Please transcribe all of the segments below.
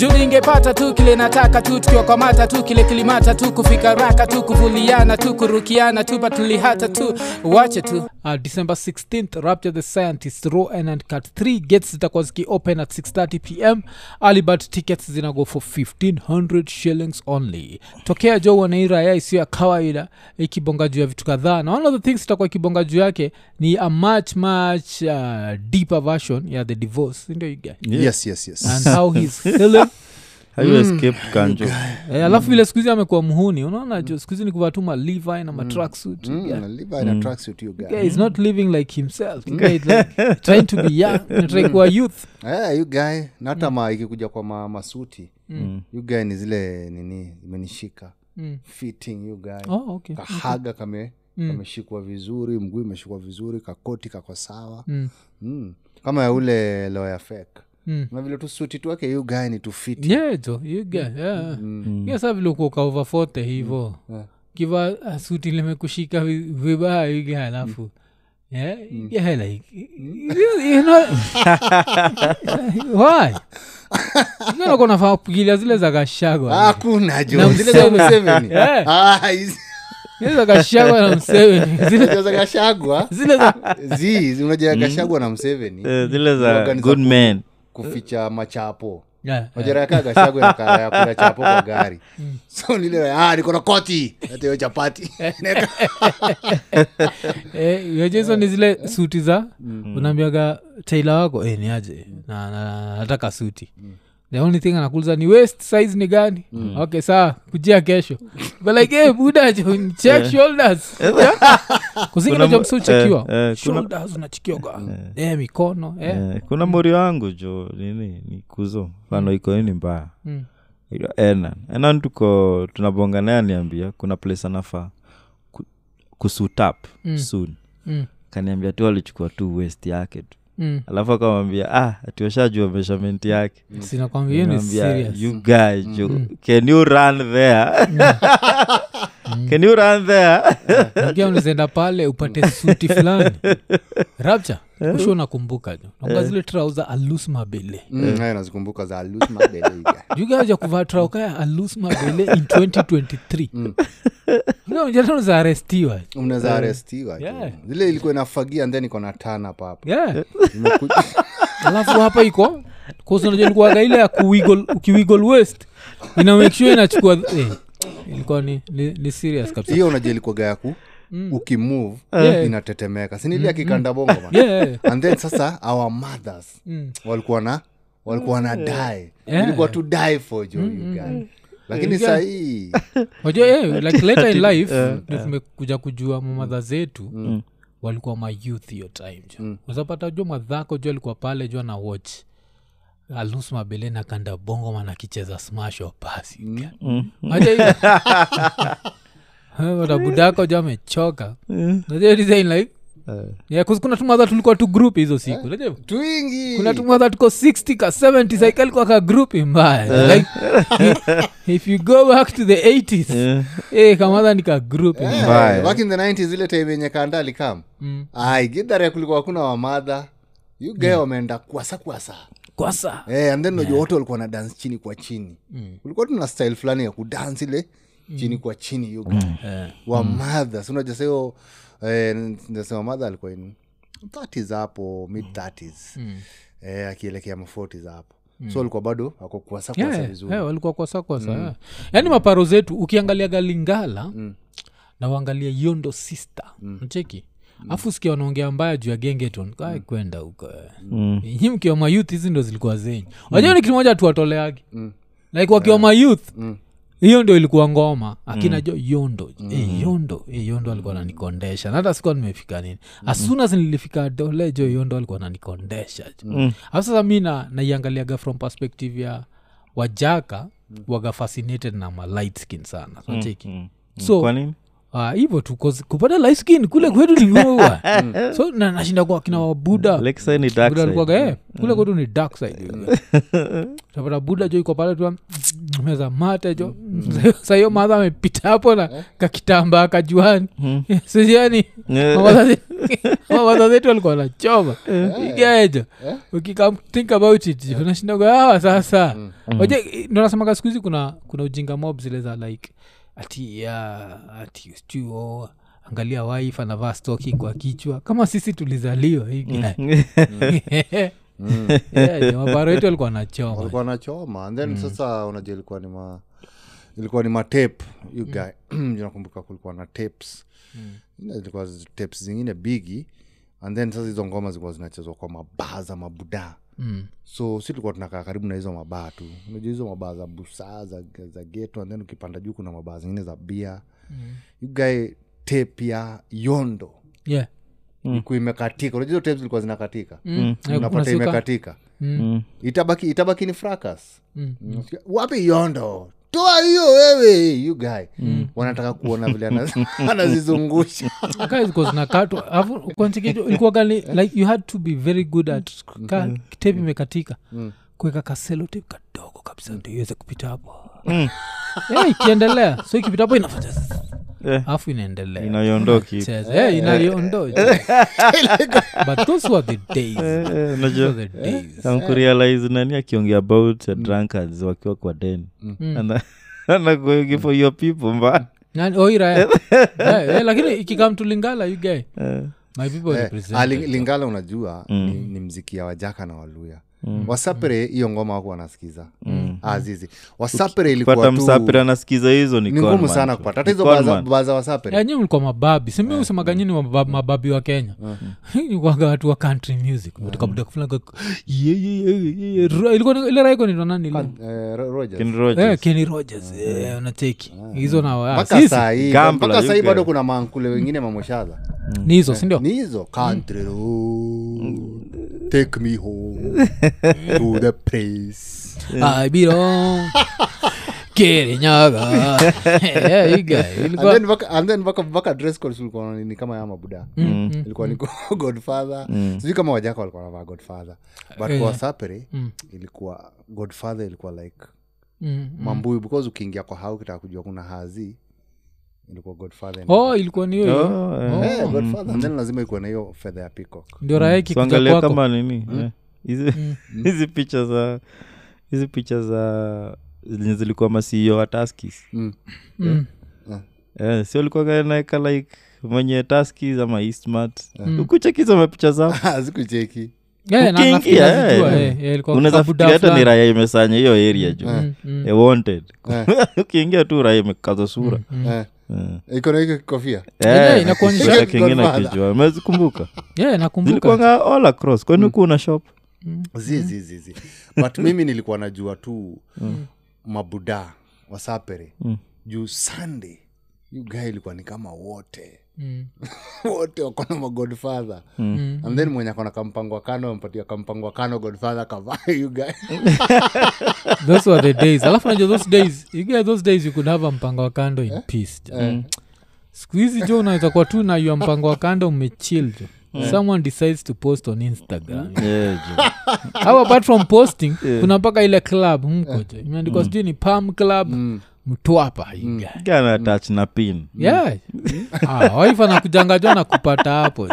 juu ningepata tu kile nataka tu tukiwakwamata tu kile kilimata tu kufika raka tu kuvuliana tu kurukiana tu patulihata tu. Wache tu. Uh, december 16th rapture the scientist raw and cut 3 gates zitakuwa zikiopen at 630 pm alibert tickets zinago for 1500 shillings only. Tokea jo wanairaya isiyo ya kawaida ikibonga juu ya vitu kadhaa. Na one of the things itakuwa ikibonga juu yake ni a much much uh, deeper version ya the divorce. You get yes yes yes. And how he's healing alafu vile skuhizi amekuwa mhuni unaona jo skuhizi ni kuvaa tu malivi na matracksuit Mm, yeah. live in a tracksuit, you guy. Yeah, he's not living like himself. Like trying to be young trying kuwa youth. Eh, you guy na hata ma ikikuja kwa ma, masuti you guy ni zile nini imenishika Mm. fitting you guy. Oh, okay. kahaga kame kameshikwa vizuri mguu imeshikwa vizuri kakoti kako sawa. Mm. mm. kama ya ule loya fek Mm. na vile tusuti twake yu gae ni tu fiti yeah jo you get yeah. Yeah saa vile uko hivo. Kiva asuti suti limekushika vibaya yuga alafu yeah, yeah, like, you, you know, why? Nakonafaa kupigilia zile za kashagwa hakuna Na jo zile za. Yeah. Ah, zile kashagwa na mseveni zile za gashagwa zile za zi unajua gashagwa na mseveni zile za good men kuficha machapo. Yeah, yakula chapo kwa gari. So nile ah, niko na koti. Hata hiyo chapati. Eh, ni zile suti za? Unaambiaga taila wako eh, ni aje? Na, na, nataka suti the only thing anakuliza ni west size ni gani? Okay saa kujia kesho. But like hey, buda check shoulders. Kuzingina Kuna jo mo- msuchekiwa eh, eh, shoulders unachikioga eh, mikono eh. Eh, kuna mori wangu jo nini ni kuzo. Fano iko nini mbaya? Mm. Enan enan tuko tunabonga naye aniambia kuna place anafaa ku, kusutap Mm. soon. Mm, kaniambia tu alichukua tu west yake tu mm. alafu akamwambia ah atiwashajua measurement yake. Sinakwambia you guy jo can you run there can you run there? Unazaenda pale upate suti fulani. Rapcha usho unakumbuka jo? Zile trauza alus mabele. Mm, za Luth Mabele, you guy. jugaja kuvaa traukaya alus mabele in 2023 mjatano arestiwa unaweza arestiwa. Yeah. zile ilikuwa inafagia then iko na tana papa yeah. alafu hapa iko kusanajolikuwaga ile ya kuwiggle ukiwiggle west ina make sure inachukua eh, ilikuwa ni, ni, ni serious kabisa. Hiyo unajua ilikuwaga yaku ukimove Yeah. inatetemeka. Sinili akikanda bongo yeah, yeah. and then sasa our mothers Mm. walikuwa na walikuwa na die. Yeah. ilikuwa to die for jo mm. guy. lakini sahii. Eh, like later in life ndio tumekuja kujua mamadha zetu walikuwa mayouth hiyo time jo. Uzapata jo madhako jo alikuwa pale jo na watch mabele na kanda bongo man akicheza smash or pass budako jo amechoka. Unajua yeah, kuna tumadha tulikuwa tu group hizo siku twingi. Kuna tumadha tuko 60 ka 70 saikalikuwa ka group mbaya. Like, if you go back to the 80s eh, kamadha ni ka group yeah. Mbaya. back in the 90s ile time yenye kanda alikam Mm. ai gidhare kulikuwa hakuna wamadha you wameenda mm. kwasa kwasa kwasa. Eh, and then unajua wote walikuwa na dance chini kwa chini. Kulikuwa tuna style fulani ya kudance ile chini kwa chini hiyo mm. yeah. wa madha unajua sahiyo eh, nasema madha alikuwa in 30s hapo mid 30s eh, akielekea ma 40s so alikuwa bado ako kuasa kuasa Yeah, vizuri. yeah, walikuwa kwasa kwasa. Yeah. yaani maparo zetu ukiangalia galingala na uangalia yondo sister. Mcheki afu sikia wanaongea mbaya juu ya gengeton. Kai kwenda huko. Mm. nyi mkiwa mayouth hizi ndo zilikuwa zenyu. Wajua ni kitu moja tuwatoleagi like wakiwa mayouth hiyo ndio ilikuwa ngoma. Akina jo yondo. Eh, yondo. Eh, yondo alikuwa nanikondesha na hata sikuwa nimefika nini. As soon nilifika dole jo yondo alikuwa nanikondesha Alafu sasa mi naiangaliaga from perspective ya wajaka waga fascinated na malight skin sana. Nacheki so kwa nini uh, hivyo tu kupata light skin kule kwetu ni ngua so na, nashinda kwa kina wabuda alikuwaga eh, kule kwetu ni dark side. Tapata buda jo iko pale tu meza mate jo. Sahiyo madha amepita hapo na kakitambaa kajuani. Sijani Eh. zetu alikuwa nachoma igaejo ukikam about it unashindaga hawa sasa. Ndo nasemaga siku hizi kuna kuna ujinga mob zile za like ati ya ati oh, angalia wife anavaa stocking kwa kichwa. Kama sisi tulizaliwa maparo yetu alikuwa wanachoma. Nachoma and then sasa unajua ilikuwa ni ma ilikuwa ni matape you guy. Nakumbuka kulikuwa na tapes. Zingine zilikuwa tapes zingine bigi. And then sasa hizo ngoma zilikuwa zinachezwa kwa mabaza mabudaa Mm. so si tulikuwa tunakaa karibu na hizo mabaa tu. Unajua hizo mabaa za busaa za, za geto and then ukipanda juu kuna mabaa zingine za bia. Mm. ugae tape ya yondo. Yeah. Ilikuwa imekatika. Unajua hizo zilikuwa zinakatika? Mm. Eh, unapata imekatika. Mm. itabaki itabaki ni fracas. Mm. Unasikia, wapi yondo toa hiyo wewe. You guy. Wanataka kuona vile ana- anazizungusha. Like you had to be very good at ka tape imekatika. Kuweka kaselo kadogo kabisa ndio iweze kupita hapo. Eh, ikiendelea. So ikipita hapo inafanya Eh, alafu inaendelea. Eh, inaiondoa but those were the days. Eh, those unajua were the days. amkurealize nani akiongea about uh, drunkards wakiwa kwa den. Ana- anagoingi for your people mba eh. Eh, eh, lakini ikikam to lingala you guy. My people Eh, represent Ling- lingala unajua ni, ni mziki ya wajaka na waluya wasapere hiyo ngoma wako wanasikiza. Azizi. Wasapre ilikuwa anasikiza hizo ni ngumu sana kupata. Hata hizo baza, baza wasapere. Yanyi mlikuwa mababi. Simi usemaga nyini mabab- mababi wa kenya? Nikwaga watu wa country music. Kufulaga ilikuwa ile raiko nitwa nani? Ile? Eh, Rogers. Eh, kenny rogers. Eh, unacheki. Hizo na ah, sisi, sahii mpaka sahii bado kuna mankule wengine mamoshaza ni hizo sindio ni hizo. Country road take me home to the place. I belong. Kirinyaga. Mpaka- kama ya mabuda. Mm, mm. ilikuwa ni godfather. Sijui kama wajaka walikuwa navaa godfather. But Eh. kwa Mm. ilikuwa godfather ilikuwa like Mm, mm. mambuyu because ukiingia kwa hau kitaka kujua kuna hazi ilikuwa godfather oh ilikuwa ni hiyo hiyo. Oh, eh. Eh, godfather. And then lazima ikuwa na hiyo fedha ya peacock. Ndio raha ikikuja tuangalia kwako. kama nini eh, hizi hizi picha za hizi picha za zenye zilikuwa masio wa taskis mm. Mm. eh, sio likuwa naeka like mwenye taskis ama eastmart. Ukuchekiza mapicha zao. Zikucheki Yeah, na- Ukiingia, nafikiri eh. eh, eh, ilikuwa unaweza kabuda fikiria hata ni fulani. raya imesanya hiyo area juu. Mm, mm, Eh, wanted. Eh. ukiingia tu raya imekaza sura. Eh, Eh. Eh, kingine kijua umezikumbuka? Zilikuanga all across. Kwani huku una shop? Zizizizi but mimi nilikuwa najua tu mabuda wasapere. Juu sunday yu guy ilikuwa ni kama wote Mm, wote wakona magodfather. Mm. and then mwenye akona kampangwa kano ampatia kampangwa kano godfather kavaa guy those were the days. Alafu najua those days you get those days you could have a mpango wa kando in peace jo. siku hizi jo unaweza kuwa tu na yua mpango wa kando umechil jo. Someone decides to post on instagram. Yeah, juu. apart from posting? Kuna mpaka ile club mko jo. Imeandikwa sijui ni pam club mtwapa you guy. Gana touch na pin. Yeah. Ah, wife anakujanga jo na kupata hapo?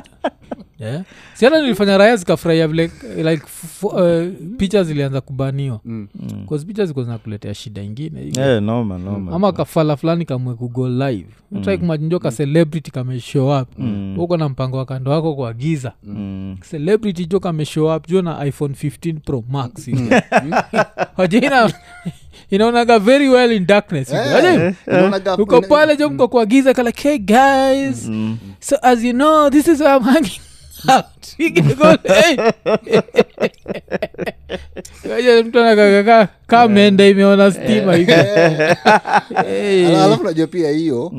Yeah. siana nilifanya raya zikafurahia vile like f- uh, picha zilianza kubaniwa. Mm. bcause picha ziko zinakuletea shida ingine. Eh, noma noma ama kafala fulani kamwe kugo live. Mm. trai kumajinjo ka celebrity kameshow up. Huko na mpango wa kando wako kwa giza. Mm. celebrity jo kameshow up jo na iphone 15 pro max. Wajina inaonaga very well in darkness. Wajua? Unaonaga- uko pale jo mko kwa kala hey guys. Mm. so as you know this is where i'm hanging out. Mtu anakakaka imeona stima alafu najua pia hiyo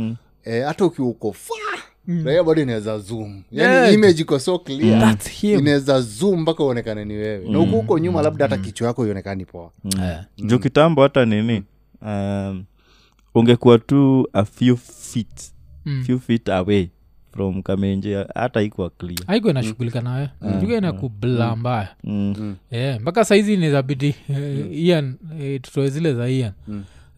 eh, hata ukiuko uko fa raia bado inaweza zoom. Yani Yeah. image iko so clear. That's inaweza zoom mpaka uonekane ni wewe. Na huku huko nyuma labda hata kichwa yako ionekani poa. Eh. juu kitambo hata nini um, ungekuwa tu a few feet Mm. few feet away from kamenje hata ikwa clear. Haiko inashughulika nawe. Juga inakubla mbaya. Mm. yeah. mpaka saizi inawezabidi uh, ian uh, tutoe zile za ian.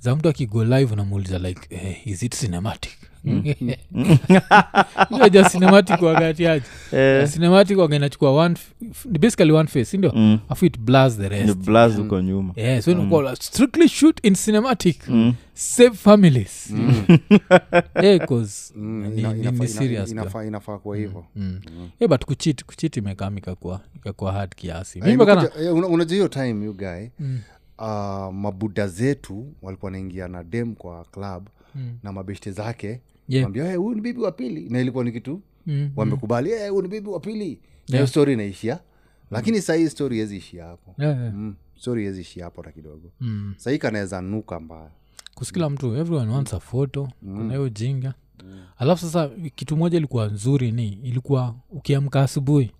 Za mtu akigo live unamuuliza like hey, is it cinematic ja cinematic wagatiaje Eh, cinematic waga inachukua basically one face sindio mm. afu it blurs the rest. Blaz huko nyuma. Yeah, so inakuwa strictly shoot in cinematic. Mm. save families. Yeah, cause Mm, ni- inafaa- ni serious inafaa inafaa kwa hivo mm. yeah, but kuchit kuchit imekam ikakuwa ikakuwa hard kiasi. Eh, una- unajua hiyo time you guy Mm. uh, mabuda zetu walikuwa naingia na dem kwa club Mm. na mabeshte zake Yeah. "Eh, huyu ni bibi wa pili. Na ilikuwa ni kitu Mm, wamekubali "Eh, huyu ni bibi wa pili. Na hiyo story inaishia. Lakini sahii story hezi ishia hapo. Yeah, yeah. mm. story hezi hapo hata kidogo. Mm. sahii kanaweza nuka mbaya. Kusikila mtu everyone wants a photo. Kuna hiyo jinga. Alafu sasa kitu moja ilikuwa nzuri ni ilikuwa ukiamka asubuhi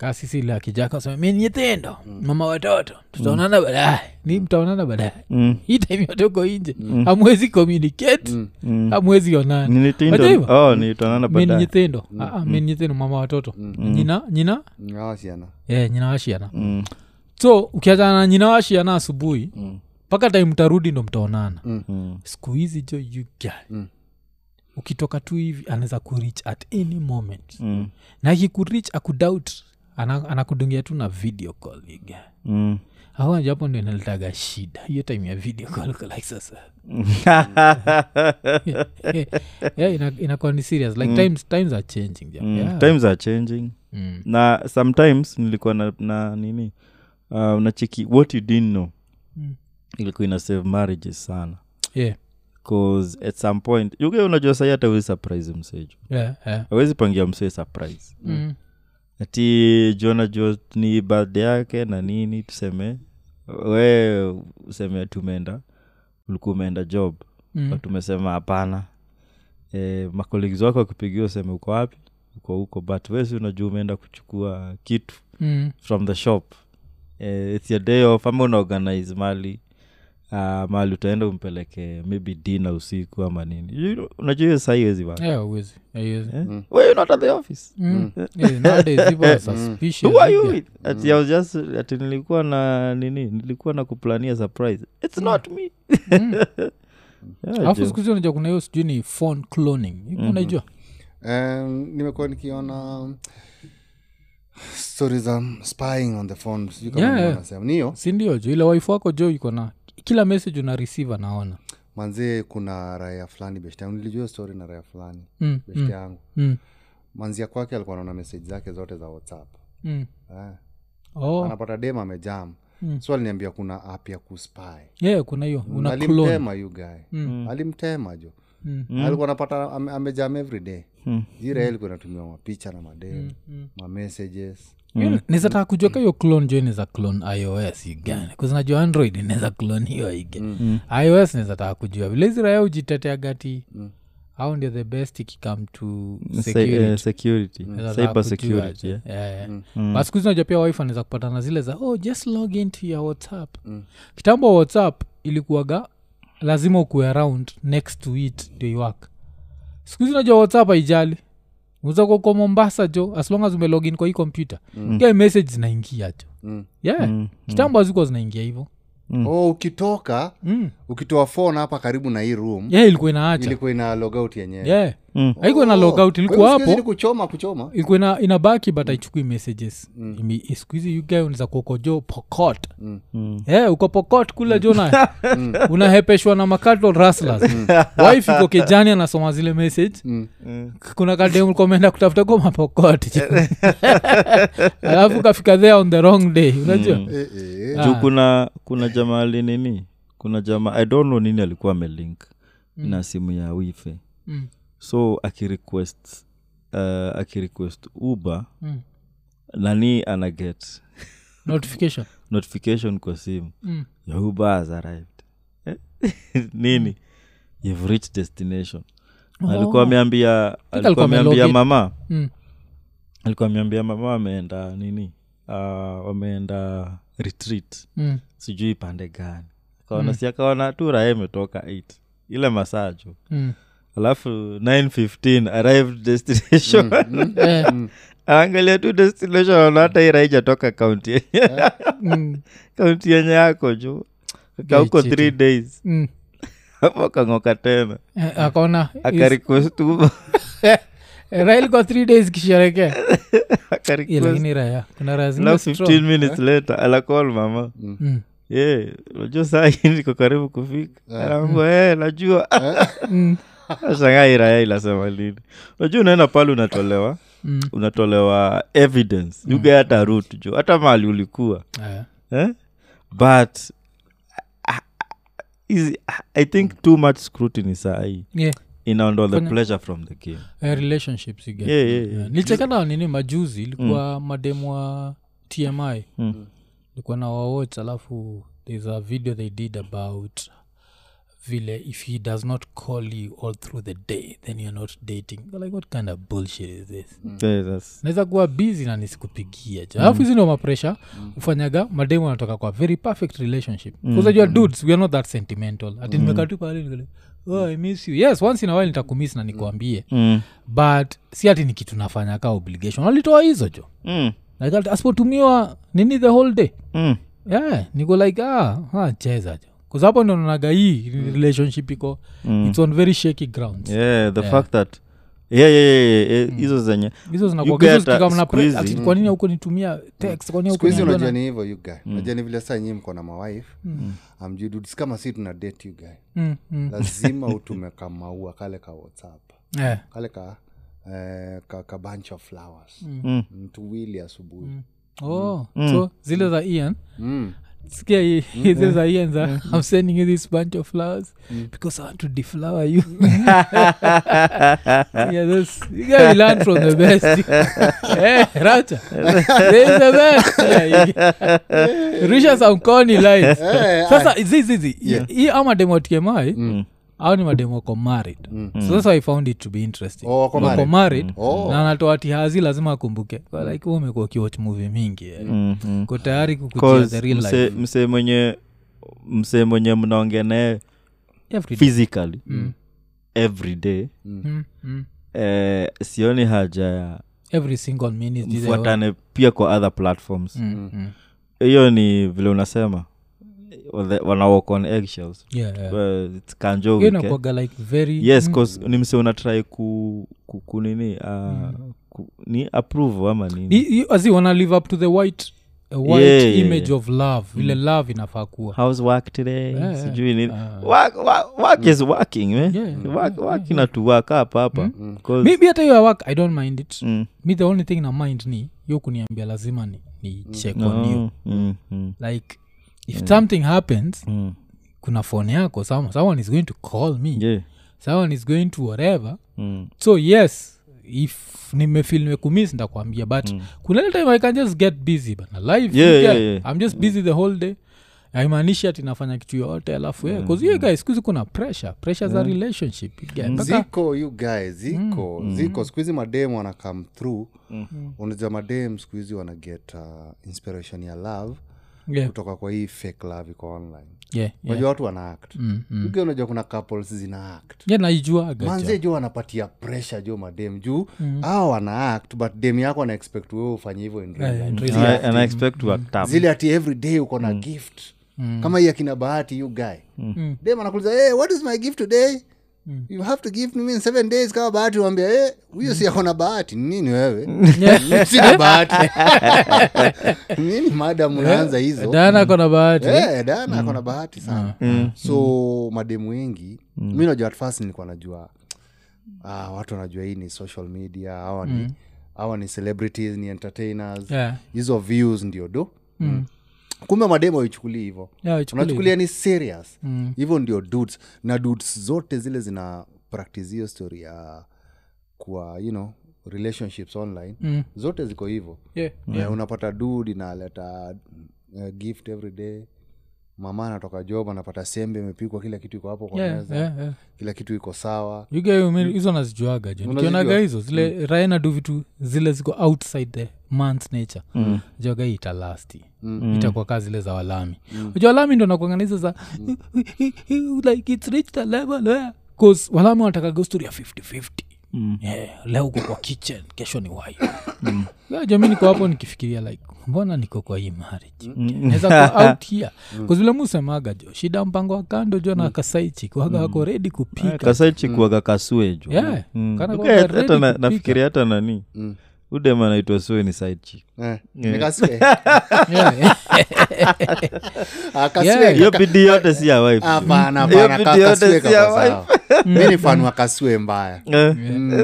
kaa sisi ile akijaka sema mi nyetendo mama watoto tutaonana baadaye. Ni mtaonana baadaye. Mm. hii time yote uko inje hamwezi communicate Mm. amwezi onana. Nyithindo. Oh, meni baadaye. nyetendo meni nyetendo mama watoto. Nyina nyina? Awasiana eh, nyina washiana Mm. so ukiachana na nyina washiana asubuhi mpaka time mtarudi ndo mtaonana. Mm. siku hizi jo you Mm. ukitoka tu hivi anaweza kurich at any moment. Mm. na akikurich akudout ana- anakudungia tu na video call iga Mm. au japo ndio inaletaga shida hiyo time ya video call like sasa yeah, ina- ni serious like times, times are changing yeah. Mm. yeah. times are changing Mm. na sometimes nilikuwa na, na nini uh, nacheki what you didn't know Mm. ilikuwa ina save marriages sana yeah. cause at some point yuge unajua sahi hata uwezi surprise mseju yeah, yeah. awezi pangia msee surprise Mm. Ati jona jo ni birthday yake na nini tuseme we useme tumeenda ulikuwa umeenda job Mm. tumesema hapana e, makolegi wako wakipigia useme uko wapi uko huko but wesi unajua umeenda kuchukua kitu Mm. from the shop e, its your day off ama unaorganize mali uh, mali utaenda umpeleke maybe dina usiku ama nini. You know, unajua hiyo saa hiwezi Yeah, huwezi. Haiwezi. eh? Why you not at the office? Mm. Yeah, nowadays people are suspicious, who are you with? Ati I was just ati nilikuwa na nini nilikuwa na kuplania surprise. It's not me. Yeah, alafu siku hizi unajua kuna hiyo sijui ni phone cloning. Hiyo unaijua? Um, nimekuwa nikiona stori za spying on the phone. Sijui kama Yeah, yeah, yeah. nasema niyo sindio jo? Ile waifu wako jo iko na kila message una receive naona manzie kuna raya fulani beshte yangu nilijua story na raya fulani mm, beshte mm, yangu mm, manzia kwake alikuwa naona message zake zote za whatsapp mm. eh. Oh, anapata dem amejam Mm. so aliniambia kuna app ya kuspy yeah, kuna hiyo alimtema yu guy alimtema jo Mm. alikuwa napata ame, amejam every day Mm. ira mm. inatumia mapicha na madem mm. mamessages nizataka kujua ka hiyo clone jo inaweza clone ios igani? Kuzinajua android inaweza clone hiyo ige. Ios nizataka kujua. Vile ujitetea gati au ndio the best ikikam to eh, unajua pia wife anaweza kupatana zile za oh just log into your whatsapp. Kitambo whatsapp ilikuwaga lazima ukuwe around next to it ndio iwak siku unajua whatsapp haijali uzako uko mombasa jo as long as umelogin kwa hii kompyuta mm. message zinaingia jo. Mm. yeah. Mm, kitambo hazikuwa zinaingia hivo oh, ukitoka mm. ukitoa phone hapa karibu na hii room yeah ilikuwa inaacha. ilikuwa ina logout yenyewe. Yeah Mm. haikuwa na logout Kwa ilikuwa hapo. kuchoma kuchoma. Ilikuwa ina, inabaki but aichukui messages. Mm. skuhizi ugae unaweza pokot Mm. yeah, uko pokot kule jo na unahepeshwa na makato raslas wife iko kijani anasoma zile message. Mm. kuna kadem komeenda kutafuta kwa mapokot alafu kafika there on the wrong day unajua? Eh, eh. Ah. juu kuna kuna jamaa linini kuna jamaa i don't know nini alikuwa amelink na simu ya wife. Mm, so akirequest uh, akirequest uber mm. nani anaget notification? Notification kwa simu. Mm. your uber has arrived. Eh? nini? You've reached destination. Oh. alikuwa ameambia alikuwa ameambia mama? Mm. alikuwa ameambia mama wameenda nini? Uh, wameenda retreat. Mm. sijui pande gani. Akaona si akaona tu raha imetoka 8 ile masaa juu Mm. Alafu 915 arrived destination. Mm, mm, angalia tu destination aona hata ira kaunti mm. kaunti yenye yako juu. Kauko th three days. Mm. hapo akang'oka tena. Eh, akaona akarikostuma. Eh, rail days kisherekea lakini raya kuna raha zingine 15 minutes later alakol mama. Mm. ye unajua saa hii niko karibu kufika. Anaambia "Eh, najua. Mm. Shangaa iraya ilasema lini unajua unaenda pale unatolewa Mm. unatolewa evidence mm. uge hata rut jo hata mali ulikuwa yeah. eh? but ah, is, i think too much scrutiny sahii Yeah. inaondoa the pleasure from the game Eh, relationships you get. Yeah, yeah, yeah. Yeah. nilichekana nini majuzi ilikuwa mademu wa tmi Mm. ilikuwa na wawatch alafu there's a video they did about vile if he does not call you all through the day then you're not dating. They're like what kind of bullshit is this? Yeah, naweza kuwa busy na nisikupigia jo alafu hizi ndio mapresha ufanyaga mademu anatoka kwa very perfect relationship. Kuzajua dudes we are not that sentimental. Ati nimekatu pale nikale, oh, i miss you. Yes once in a while nitakumiss na nikuambie. Mm. but si ati ni kitu nafanya ka obligation. Walitoa hizo jo. Mm. like asipotumiwa nini the whole day? Mm. yeah, niko like ah, ah cheza jo kuzapo ndonaga hii relationship iko its on very shaky grounds. Yeah the fact that yeah, yeah, yeah, yeah, hizo zenye hizo nini huko nitumia unajua na- ni hivyo you guy. Unajua ni vile saa nyii mko na mawife amjududs kama si tuna date you guy. Mm, mm. lazima utume kamaua kale ka whatsapp. Yeah. kale ka eh, ka, ka bunch of flowers. Mm. mtuwili asubuhi. Oh so zile za ian? Mm. Sikia hii- hizi za ian za i'm sending you this bunch of flowers because i want to deflower you. Yeah, this, you gotta learn from the best. Hey, racha. This is the best. Yeah, risha some corny lines. Eh, sasa zizizi hii ama demo tmi au ni mademu wako married so that's why i found it to be interesting Oh, wako Wako married. married Oh. na anatoa tihazi lazima akumbuke Kwa like wewe umekuwa ukiwatch movie mingi eh. mm-hmm. ko tayari kukujia the real life msee mwenye msee mwenye mnaongea naye Every day. physically every day Mm, mm. eh, sioni haja ya every single minute mfuatane pia kwa other platforms Mm, mm. hiyo ni vile unasema Wathe- wana walk on eggshells. Yeah, eh. like very yes mm, ni unatrai ku, ku, ku nini uh, ku, ni approve ama nini? Wana live up to the white white Yeah, image yeah. of love. Vile love inafaa kuwa. How's work today? Yeah, yeah. sijui nini. Uh, work, work, work is working man. Yeah, work, work inatuwork hapa. Hapa 'Cause- maybe hata hiyo ya work i don't mind it. Mm. me the only thing na mind ni yo kuniambia lazima ni, ni check on you. Mm-hmm. like if something happens mm. kuna phone yako someone, someone is going to call me. Yeah. someone is going to whatever. Mm. so yes if nimefil nimekumis ndakwambia but mm. kuna ile time i can just get busy bana life Yeah, yeah, yeah, yeah. i'm just busy the whole day. Aimaanishi ati nafanya kitu yoyote alafu yeah, cause hiyo guys skuhizi kuna pressure. Pressure za relationship. You get. Ziko you guys ziko ziko. Skuhizi madem wana come through. Unajua madem skuhizi wana get uh, inspiration ya love yeah, kutoka kwa hii fake love iko online. Yeah, yeah. unajua watu wana act. Mm, mm. Unajua kuna couples zina act. Yeah naijuaga manze jo wanapatia pressure jo madem juu mm. au wana act but dem yako ana expect wewe ufanye hivyo real Zile And I- and I expect to act up. zile ati every day uko na gift. Kama hii akina bahati you guy. Dem anakuliza hey, what is my gift today you have to give me in seven days kama bahati wambia hey, huyo si akona bahati. Nini wewe? Sina bahati. Nini madam unaanza hizo? Dana kona bahati. Eh, dana akona bahati sana. So mademu wengi mi najua at first nilikuwa najua ah, watu wanajua hii ni social media awa ni hawa ni celebrities ni entertainers. Yeah. hizo views ndio do kumbe mademo waichukulii hivo Yeah, unachukulia ni serious. Hivyo ndio dudes. Na dudes zote zile zina practice hiyo story ya kwa you know relationships online. Mm. zote ziko hivyo. Yeah. yeah. unapata dud inaleta uh, gift every day mama anatoka job anapata sembe imepikwa kila kitu iko hapo kwa Yeah, meza yeah, yeah. kila kitu iko sawa hizo nazijuaga jo Unazijua? hizo zile mm. raena du vitu zile ziko outside the man's nature mm. joga hii italasti mm. itakuwa kaa zile za walami mm. uja walami ndo nakuangana hizo za like it's reached a level where cause walami wanatakaga story ya 50-50 yeah, leo uko kwa kitchen kesho ni wife yeah, jami niko hapo nikifikiria like mbona niko kwa hii marriage naweza kuwa out here. Kuzvile musemaga jo shida mpango wa kando jo na kasaichi kwaga wako redi kupika. Kasaichikuaga kasue jo. Yeah, Mm. kana Okay, kwamba hata na- nafikiria hata nani. Mm. Udem anaitwa sue ni Eh, Ah, hiyo bidii yote si ya wife. Hiyo hapana, yote si ya kako sawa. mi ni fan wa kasue mbaya. Eh,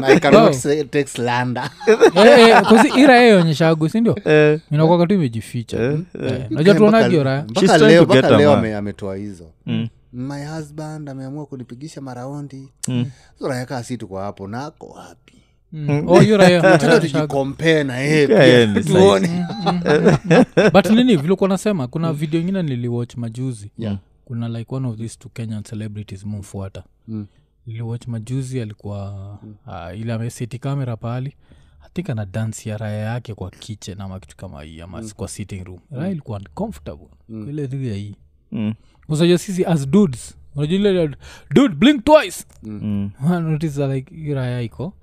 I cannot Wow. say- take slander. Eh, eh, kuzi ira yeonyeshagu sindio eh, inakwaka tu imejificha. Eh, Eh, najua Mpaka- tuonagio raya mpaka She's trying leo- to get mpaka a leo man. ame- ametoa hizo. Mm. my husband ameamua kunipigisha maraundi Mm. surayaka si tuko hapo. Nako wapi oh, raya tena onyeshagu. tujikompee na but nini vilikuwa nasema kuna video ingine niliwatch majuzi. Yeah. kuna like one of these two kenyan celebrities mumfuata. Mm. niliwatch majuzi alikuwa uh, ile ameseti kamera pahali. Hatika ana dansi ya raya yake kwa kitchen ama kitu kama hii ama kwa sitting room. Raya ilikuwa uncomfortable. Mm. ile ria hii. Mm, usaja sisi as dudes dude blink twice. Mm, notice like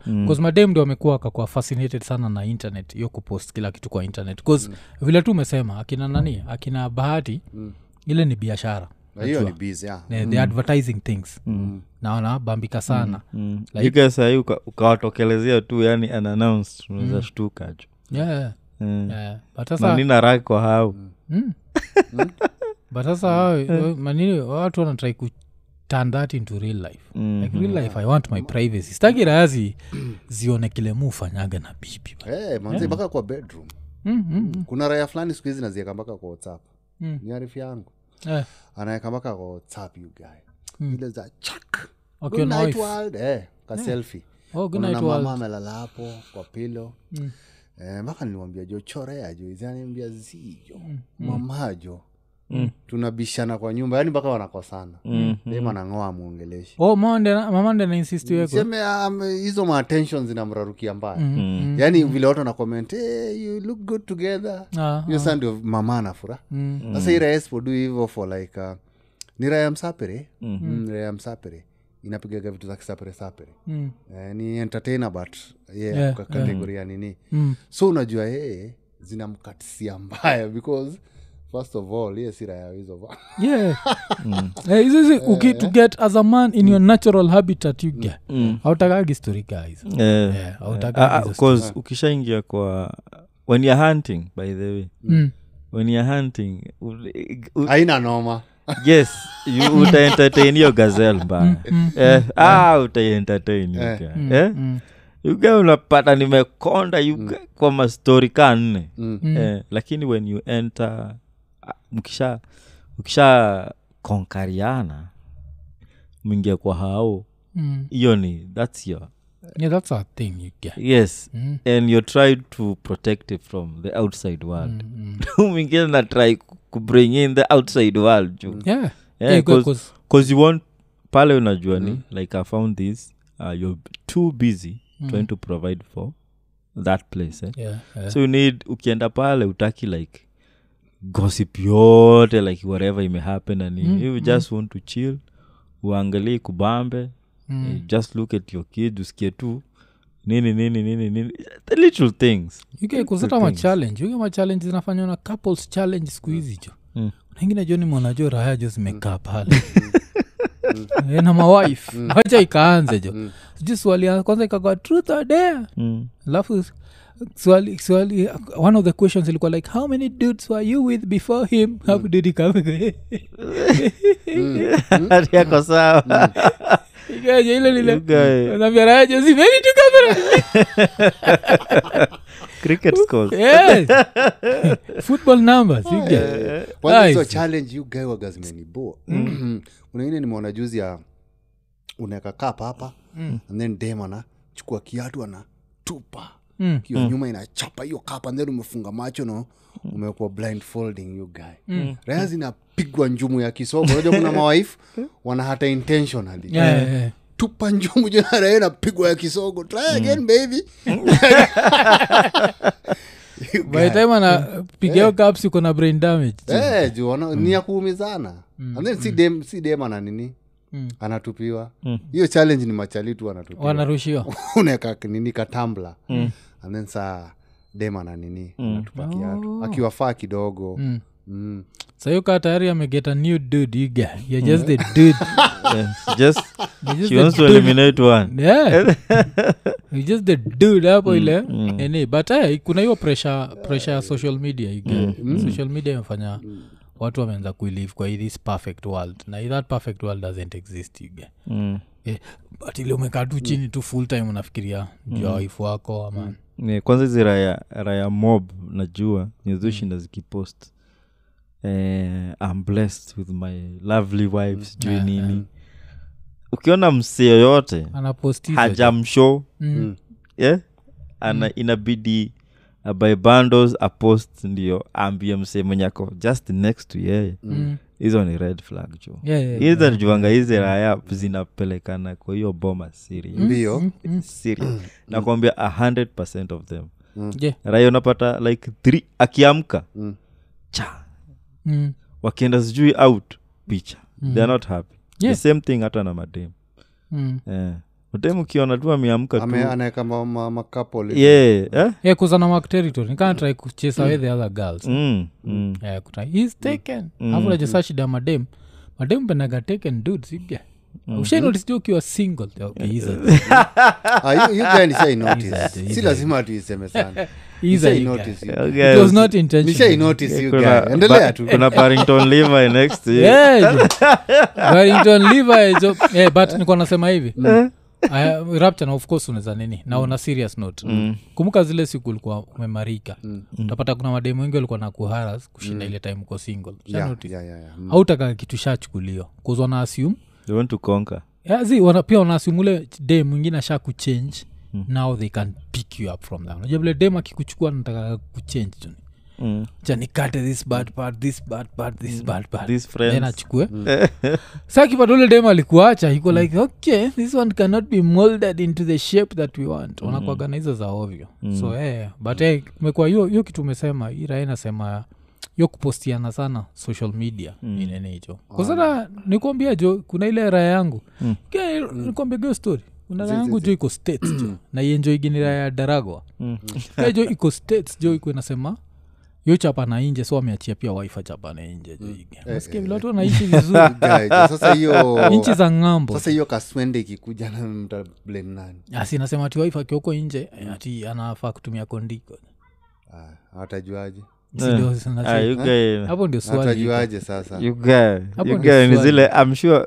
Mm. madem ndio amekuwa akakuwa fascinated sana na internet hiyo kupost kila kitu kwa internet. Bcause vile tu umesema akina nani akina bahati ile ni biashara. Na hiyo ni busy, yeah. the, the advertising things. Naona bambika sana. Mm. Like- sahii uka- ukawatokelezea tu yani unannounced unaweza shtuka jo yeah, yeah, Mm. yeah. but sasa manina rak kwa hau mm. but sasa manini watu wanatrai ku turn that into real life. Mhm. like real life i want my privacy. Staki razi zione kile mufanyaga na bibi hey, manzi mpaka kwa bedroom. Mm, mm, mm. kuna raya fulani siku hizi nazieka mpaka kwa whatsapp. Mm. ni arifu yangu. Eh, anaweka mpaka kwa whatsapp you guy. Ile za chak okay, Good night world. Eh, ka selfie. Oh, night mama amelala hapo kwa pilo Eh, mpaka nilimwambia jo chorea jo. Izaniambia zijo mama jo tunabishana kwa nyumba yani mpaka wanakosana. Dem anang'oa amwongeleshi oh na um, hizo maattention zinamrarukia mbaya. Mm, yaani vile watu wanakoment hey, you look good together. Ah, hiyo saa ndio mama anafura mm. sasa sipodu hivyo for like uh, ni raya msapere? Mm. raya msapere. Inapigaga vitu za kisapere sapere. Mm. eh, ni entertainer but yeah, Yeah, kategoria yeah. nini. Mm. so unajua yeye zinamkatisia mbaya because first of all iye si raya hizo va yeah. Eh, hizo hizi uki to get as a man in your natural habitat you get. Autakagi story guys. Eh, Yeah, eh, hautakagi ah, ah, 'cause ukishaingia kwa when you're hunting by the way. Mm. when you're hunting u- u- haina noma. Yes you utaentertain hiyo gazel mbaya. eh, ah, utaentertain you guy. eh? yuga unapata nimekonda yuga kwa mastori kanne eh, lakini when you enter mkisha ukisha konkariana mwingia kwa hao. Mm. ni thats your yeah that's a thing you get. Yes. Mm. and you're trying to protect it from the outside world. Mwingine na try ku- bring in the outside world juu. Yeah. Yeah, Yeah, you want pale unajua ni like i found this uh, you're too busy trying to provide for that place eh? yeah, yeah. so you need ukienda pale utaki like gossip yote like whatever imehappen and mm, you just want to chill uangalie kubambe mm. just look at your kid usikie tu nini nini nini nini. The little things. Kusata machallenge uke machallenge zinafanywa na couples challenge siku hizi jo. Mm. nengine jo nimeona raya jo zimekaa pale. Eh, na mawife wacha ikaanze jo. Sijui swali kwanza ikakwa truth or dare? Mm. Swali swali one of the questions ilikuwa like how many dudes were you with before him? How did he come? Yako sawa. Ikaja ile lile. Guy. naambia raya jo zimeni tu kamera cricket scores. Yes football numbers you get kwanza hizo Nice. challenge you guy waga zimeniboa kuna ingine nimeona juzi ya unaweka kap hapa and then dem anachukua kiatu anatupa Mm. kio nyuma inachapa hiyo kapa then umefunga macho no? Umekuwa blindfolding you guy. Raya zinapigwa njumu ya kisogo. Unajua kuna mawaifu wana hata intentionally Yeah, yeah, yeah. tupa njumu na inapigwa ya kisogo. Try again baby. You by the time anapigia caps uko na brain damage. Eh, juu mm. ni ya kuumizana. And then si dem si dem ana nini anatupiwa. Hiyo challenge ni machali tu anatupiwa wanarushiwa. Unaweka nini katambla. And then saa dema na nini anatupa kiatu akiwafaa kidogo. Mm. sahiyo kaa tayari amegeta a new dude you guy. You're just the dude. Yeah, just just she the wants to dude. eliminate one. Yeah. You're just the dude hapo ile. ene but hey, kuna hiyo pressure pressure ya social media you get. social media imefanya watu wameanza kuilive kwa this perfect world. Na that perfect world doesn't exist you. Mm. yeah, but ile umekaa tu chini tu full time unafikiria juu ya waifu wako ama Yeah, kwanza hizi raya raya mob najua nizushinda zikipost. Eh, I'm blessed with my lovely wife sijui Yeah, nini. ukiona msee yoyote hajamshow. Mm. yeah? ana inabidi abuy bundles apost ndio ambie msee mwenye ako just next to yeye Mm. hizo ni red flag jo Yeah, yeah, hizo juanga hizi raya zinapelekana kwa hiyo boma serious mbio serious nakwambia 100 of them Yeah. raya unapata like three akiamka Mm. cha Mm. wakienda sijui out picha mm. theyare not happy Yeah. the same thing hata na madem Mm. eh. Madem ukiona tu ameamka tu. Ame- anaweka ma- ma- yeah, eh? yeah kuzana mark territory. Nikana kuchase away the other girls. Mm, mm. yeah, kuta he's taken. Afu najesa shida madem madem penaga taken dudes iga ushainotisio ukiwa single? Okay, he's a- Ah, lazima tuiseme sana. Kuna next. Yeah. Levi, but nikuwa nasema hivi Uh, rapture na of course unaweza nini? Na una a serious note. Kumbuka zile siku ulikuwa umemarika. Utapata kuna mademu wengi walikuwa na kuharas kushinda ile time uko single. Yeah, yeah, yeah, yeah. Mm. hautaka kitu shachukulio kuzwa na assume they want to conquer. Yeah, zi wana, pia wanaassume ule dem mwingine asha kuchange now they can pick you up from that unajua vile dem akikuchukua nataka kuchange tu mm. cha nikate this bad part this bad part this bad part. These achukue. Sa kipata ule dem alikuacha iko like okay this one cannot be molded into the shape that we want. Wanakwaga na hizo za ovyo. So eh, but eh, kumekuwa hiyo hiyo kitu umesema ira nasema yo kupostiana sana social media mm. inene hicho kusana nikuambia jo kuna ile raya yangu. Mm. nikuambia gio story. Kuna jo iko states jo. Na ienjoigini raya ya daragwa. Mm. Jo iko states jo iko inasema yo chapa na inje so wameachia pia wife chapa na inje jo nasikia vile watu wanaishi vizuri. Hiyo nchi za ng'ambo. sasa hiyo kaswende ikikuja na blame nani? Asi nasema ati wife akioko nje ati anafaa kutumia kondiko. Ah, ndio Ah, guy- hapo ndio swali iko. sasa? You guy- Hapo you ndio guy ni zile i'm sure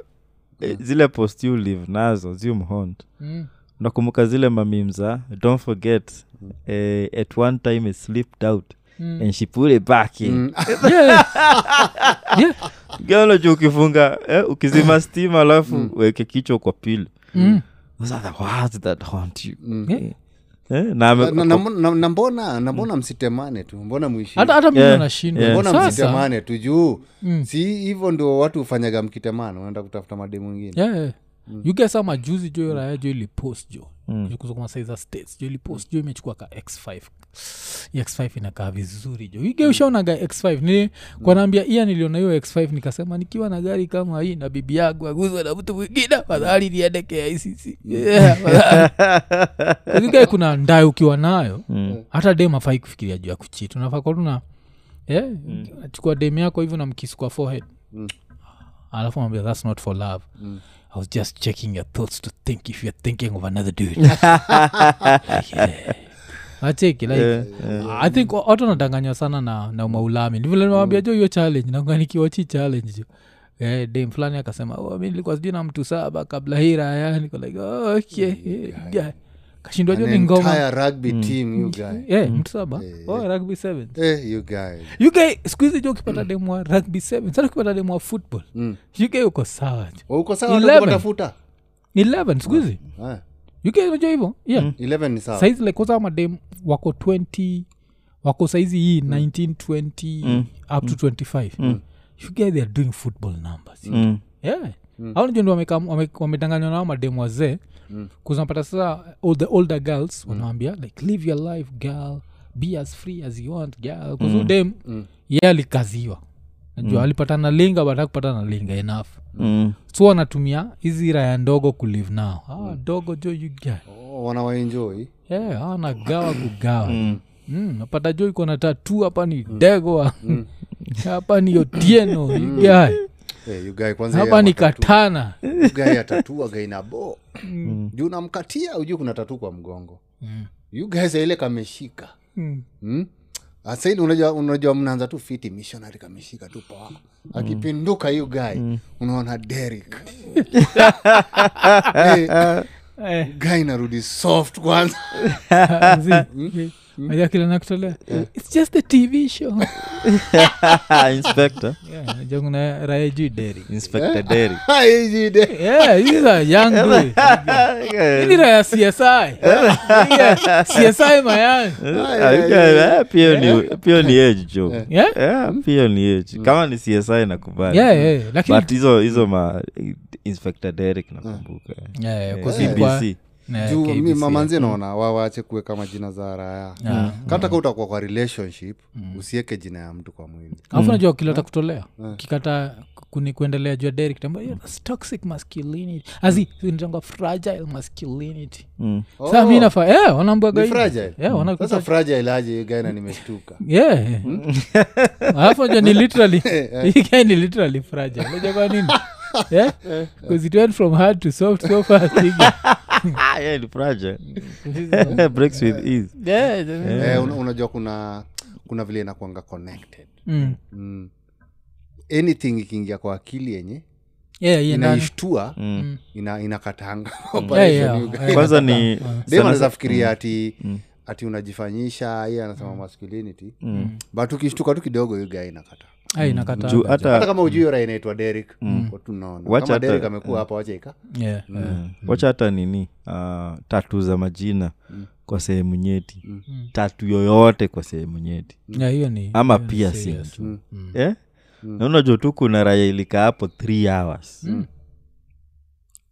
eh, zile post you live nazo ziumhont Mm. nakumbuka zile mamimza don't forget eh, at one time it slipped out. Mm. And she put it back in Mm. Yeah. Yeah. ganacho ukifunga eh, ukizima stima alafu weke kichwa kwa pili Mm. Those are the words that haunt you Mm. Yeah. eh, na Na- na- na- na mbona na mbona msitemane tu mbona mwishi hata hata Yeah. Yeah. msitemane tu juu Mm. si hivyo ndio watu hufanyaga mkitemana unaenda kutafuta mademu wengine yeah, yeah. you guys ama majuzi jo raya jo ilipost jo Mm. Kusukuma saiza states. Jo ilipost jo imechukua ka x5 x5 inakaa vizuri jo ige ushaonaga x5 ni kwa naambia iya niliona hiyo x5 nikasema nikiwa na gari kama hii na bibi yangu aguzwa na mtu mwingine fadhali niendekea kicc Yeah, kuna ndae ukiwa nayo Mm. hata dem afai kufikiria juu ya kuchit unafaa kutuna yeah, chukua dem yako hivyo na mkisi kwa forehead. Mm. alafu mwambia thats not for love. Mm. I was just checking your thoughts to think if you're thinking of another dude. Yeah. acheki like i think wa- watu wanadanganywa sana na, na maulami. Ndivile nimewambia jo hiyo challenge. Naganikiwachi challenge? Jo Eh, dem fulani akasema oh, mi nilikuwa sijui na mtu saba kabla hii raya niko like oh, okay yeah, yeah. Kashindwa jo An ni ngoma. rugby team you guy. Yeah, mtu saba. Oh, rugby seven. Eh you guy. Jo ukipata demu wa rugby seven? Sana ukipata demu wa football Mm. uk uko sawa jo Oh, uko sawa Eleven. tafuta ni 11 skuhizi Ah, uk unajua hivyo? Yeah. 11 ni sawa. Saizi like kwanza madem wako 20 wako saizi hii 19 20 up to 25 you guys they are doing football numbers. Mm. yeah. Au najua ndio wamedanganywa nao mademu wazee Mm. sasa all the older girls wanawambia like live your life girl. Be as free as you want girl. Kuzudem mm. Mm. ye alikaziwa. Najua alipata alipatana linga but akupata na linga enough. Mm. so wanatumia hizi raya ndogo kulive nao. Ah, dogo jo yuga Oh, wanawaenjoi yeah, anagawa kugawa. Mm. napata jo iko na tatu hapa ni degwa hapa ni otieno yugae hey, yugae kwanza hapa ni katana. Gae atatua gaina bo. Juu namkatia ujuu kuna tatu kwa mgongo. Yugae saile kameshika. Mm. hmm? asaili unajua, unajua mnaanza tu fiti missionary kameshika tu poa. Akipinduka hiyo gai mm. unaona derik hey, Eh, narudi soft kwanza Unajua kile nakutolea its just a tv show. Inspector. Yeah, unajua raya juu deri inspector Derry. Hizi de- yeah, these young boys. Hii raya csi Yeah, csi mayani you guys, pia ni age jo yeah? Pia ni age. Kama ni csi nakubali. Yeah, yeah. lakini but hizo hizo ma inspector derek nakumbuka. Yeah, yeah, kwa sababu kwa- CBC. Yeah, juu mi KBC. mamanzi naona wawache kuweka majina za raya Yeah. kata ka utakuwa kwa relationship usieke jina ya mtu kwa mwili. Alafu najua kilata kutolea kikata kuni kuendelea juu ya Derek toxic masculinity. Azi nitanga fragile masculinity. Mm. sa mi nafa yeah, fragile? yeah, wana- fragile aje gaina nimeshtuka. Yeah, yeah. alafu najua ni literally hii ni literally fragile. Najua kwa nini? Yeah. Because it went from hard to soft so fast yeah, ni fragile. breaks with ease. Yeah, yeah. eh, una- unajua kuna kuna vile inakwanga connected. Mm. mm. anything ikiingia kwa akili yenye yeah, yeah, inaishtua Mm. ina, inakatanga Yeah, yeah, yeah. kwanza ni anaweza fikiria ati ati unajifanyisha iye anasema masculinity. But ukishtuka tu kidogo hiyo guy inakata Ah, inakataa. juu hata hata kama ujui ra inaitwa derik tunaona Wacha kama hata- derik amekuwa hapa wacha Yeah, yeah. wacha hata nini uh, tatu za majina kwa sehemu nyeti. Tatu yoyote kwa sehemu nyeti. Yeah, hiyo ni ama hiyo ni piercing serious. tu eh? na unajua tu kuna raya ilika hapo three hours.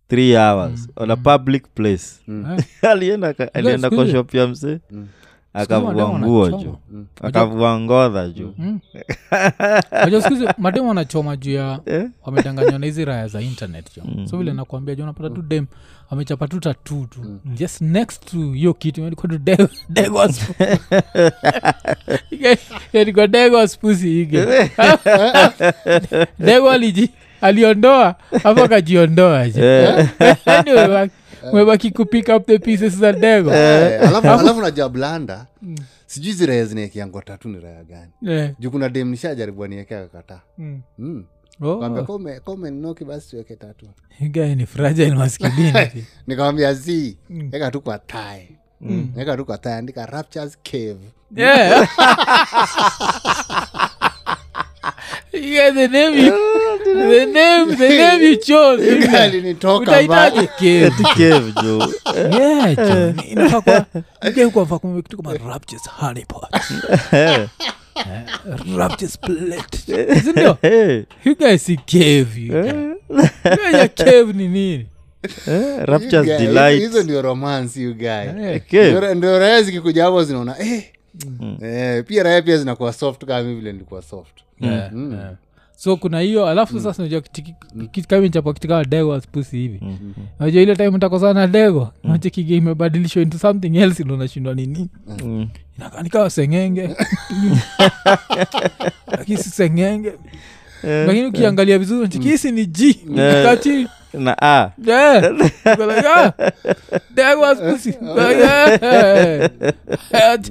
Three hours on a public place. Alienda aka- alienda siku kwa hizi- shop ya mse akavua nguo juu. akavua ngodha Unajua siku mademu wanachoma juu ya Eh? wamedanganywa na hizi raya za internet jo. So vile nakwambia juu unapata tu dem amechapa tu tatu tu just next to hiyo kitu tu imeandikwa Degos pussy ike dego aliji aliondoa apo akajiondoa je Yaani umebaki- umebaki kupick up the pieces za dego Eh, alafu alafu najua blanda sijui ziraya tatu ni raya gani? Yeah. juu kuna dem nishajaribu aniekea kakataa mm. mm. Oh, kwambia kome kome noki basi tuweke tatu. Ni fragile masculinity nikamwambia zi eka tu kwa tae eka tu kwa tae andika raptures cave. Yeah. yeah, the name you, the name, the name you chose. Hiyo guy alinitoka Utaitaje mbali. cave? Cave, jo Yeah, John. Inafaa kuwa- uje kwa mfaa kumbe kitu kama raptures honeypot. Eh, raptures plate. Sindio? Eh, You guys see cave, you. You guys ya cave ni nini? raptures delight hizo ndio romance you guy Ndio- ndio zikikuja hapo zinaona eh. Eh, pia raya pia zinakuwa soft kama mi vile nilikuwa soft. Yeah, yeah. so kuna hiyo alafu sasa najua kamichapo kitu kama dego aspusi hivi. Najua ile time ntakosana na dego nachekige imebadilishwa into something else ndo nashindwa nini. Mm. inakanikawa sengenge. Lakini si sengenge. Lakini ukiangalia vizuri nacheki, ni ji Eh. kati na a.